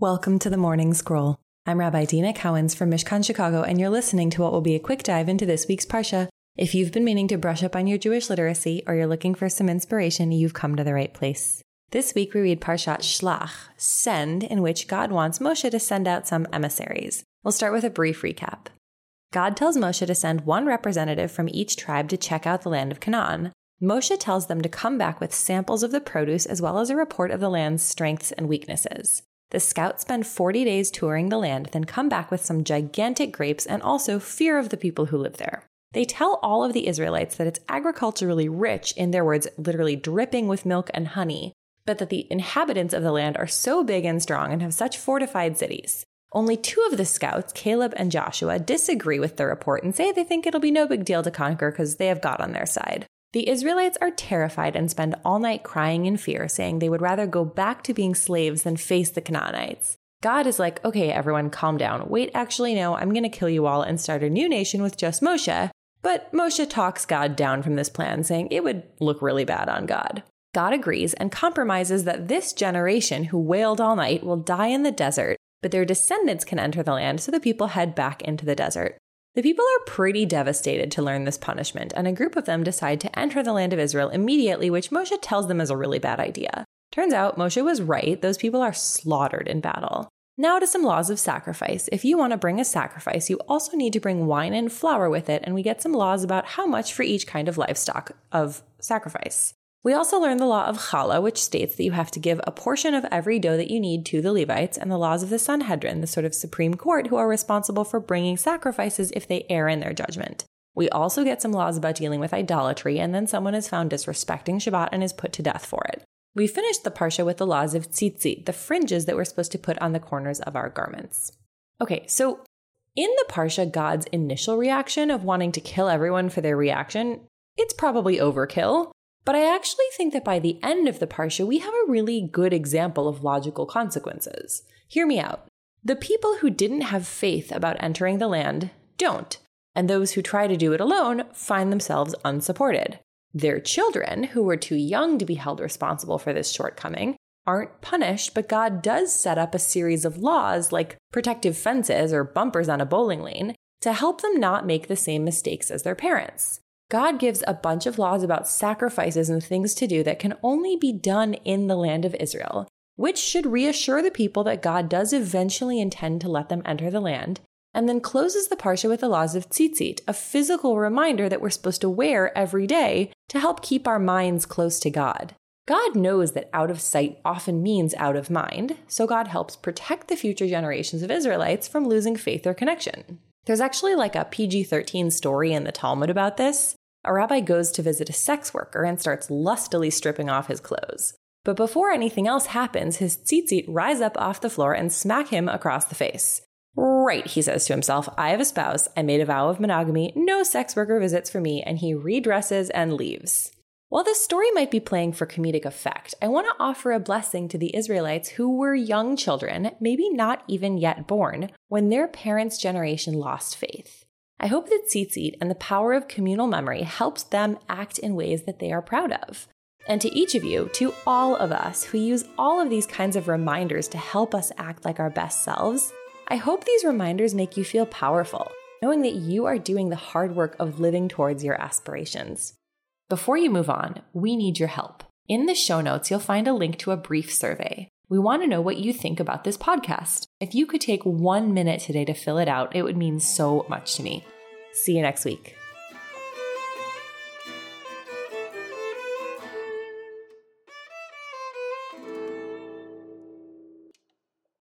Welcome to the Morning Scroll. I'm Rabbi Deena Cowans from Mishkan Chicago, and you're listening to what will be a quick dive into this week's Parsha. If you've been meaning to brush up on your Jewish literacy or you're looking for some inspiration, you've come to the right place. This week we read Parshat Shlach, Send, in which God wants Moshe to send out some emissaries. We'll start with a brief recap. God tells Moshe to send one representative from each tribe to check out the land of Canaan. Moshe tells them to come back with samples of the produce as well as a report of the land's strengths and weaknesses. The scouts spend 40 days touring the land, then come back with some gigantic grapes and also fear of the people who live there. They tell all of the Israelites that it's agriculturally rich, in their words, literally dripping with milk and honey, but that the inhabitants of the land are so big and strong and have such fortified cities. Only two of the scouts, Caleb and Joshua, disagree with the report and say they think it'll be no big deal to conquer because they have God on their side. The Israelites are terrified and spend all night crying in fear, saying they would rather go back to being slaves than face the Canaanites. God is like, okay, everyone, calm down. Wait, actually, no, I'm going to kill you all and start a new nation with just Moshe. But Moshe talks God down from this plan, saying it would look really bad on God. God agrees and compromises that this generation who wailed all night will die in the desert, but their descendants can enter the land, so the people head back into the desert. The people are pretty devastated to learn this punishment, and a group of them decide to enter the land of Israel immediately, which Moshe tells them is a really bad idea. Turns out Moshe was right, those people are slaughtered in battle. Now to some laws of sacrifice. If you want to bring a sacrifice, you also need to bring wine and flour with it, and we get some laws about how much for each kind of livestock of sacrifice. We also learn the law of challah, which states that you have to give a portion of every dough that you need to the Levites, and the laws of the Sanhedrin, the sort of supreme court who are responsible for bringing sacrifices if they err in their judgment. We also get some laws about dealing with idolatry, and then someone is found disrespecting Shabbat and is put to death for it. We finished the Parsha with the laws of tzitzit, the fringes that we're supposed to put on the corners of our garments. Okay, so in the Parsha, God's initial reaction of wanting to kill everyone for their reaction, it's probably overkill. But I actually think that by the end of the Parsha, we have a really good example of logical consequences. Hear me out. The people who didn't have faith about entering the land don't, and those who try to do it alone find themselves unsupported. Their children, who were too young to be held responsible for this shortcoming, aren't punished, but God does set up a series of laws like protective fences or bumpers on a bowling lane to help them not make the same mistakes as their parents. God gives a bunch of laws about sacrifices and things to do that can only be done in the land of Israel, which should reassure the people that God does eventually intend to let them enter the land, and then closes the Parsha with the laws of tzitzit, a physical reminder that we're supposed to wear every day to help keep our minds close to God. God knows that out of sight often means out of mind, so God helps protect the future generations of Israelites from losing faith or connection. There's actually like a PG 13 story in the Talmud about this. A rabbi goes to visit a sex worker and starts lustily stripping off his clothes. But before anything else happens, his tzitzit rise up off the floor and smack him across the face. Right, he says to himself, I have a spouse, I made a vow of monogamy, no sex worker visits for me, and he redresses and leaves. While this story might be playing for comedic effect, I want to offer a blessing to the Israelites who were young children, maybe not even yet born, when their parents' generation lost faith. I hope that tzitzit and the power of communal memory helps them act in ways that they are proud of. And to each of you, to all of us who use all of these kinds of reminders to help us act like our best selves, I hope these reminders make you feel powerful, knowing that you are doing the hard work of living towards your aspirations. Before you move on, we need your help. In the show notes, you'll find a link to a brief survey. We want to know what you think about this podcast. If you could take one minute today to fill it out, it would mean so much to me. See you next week.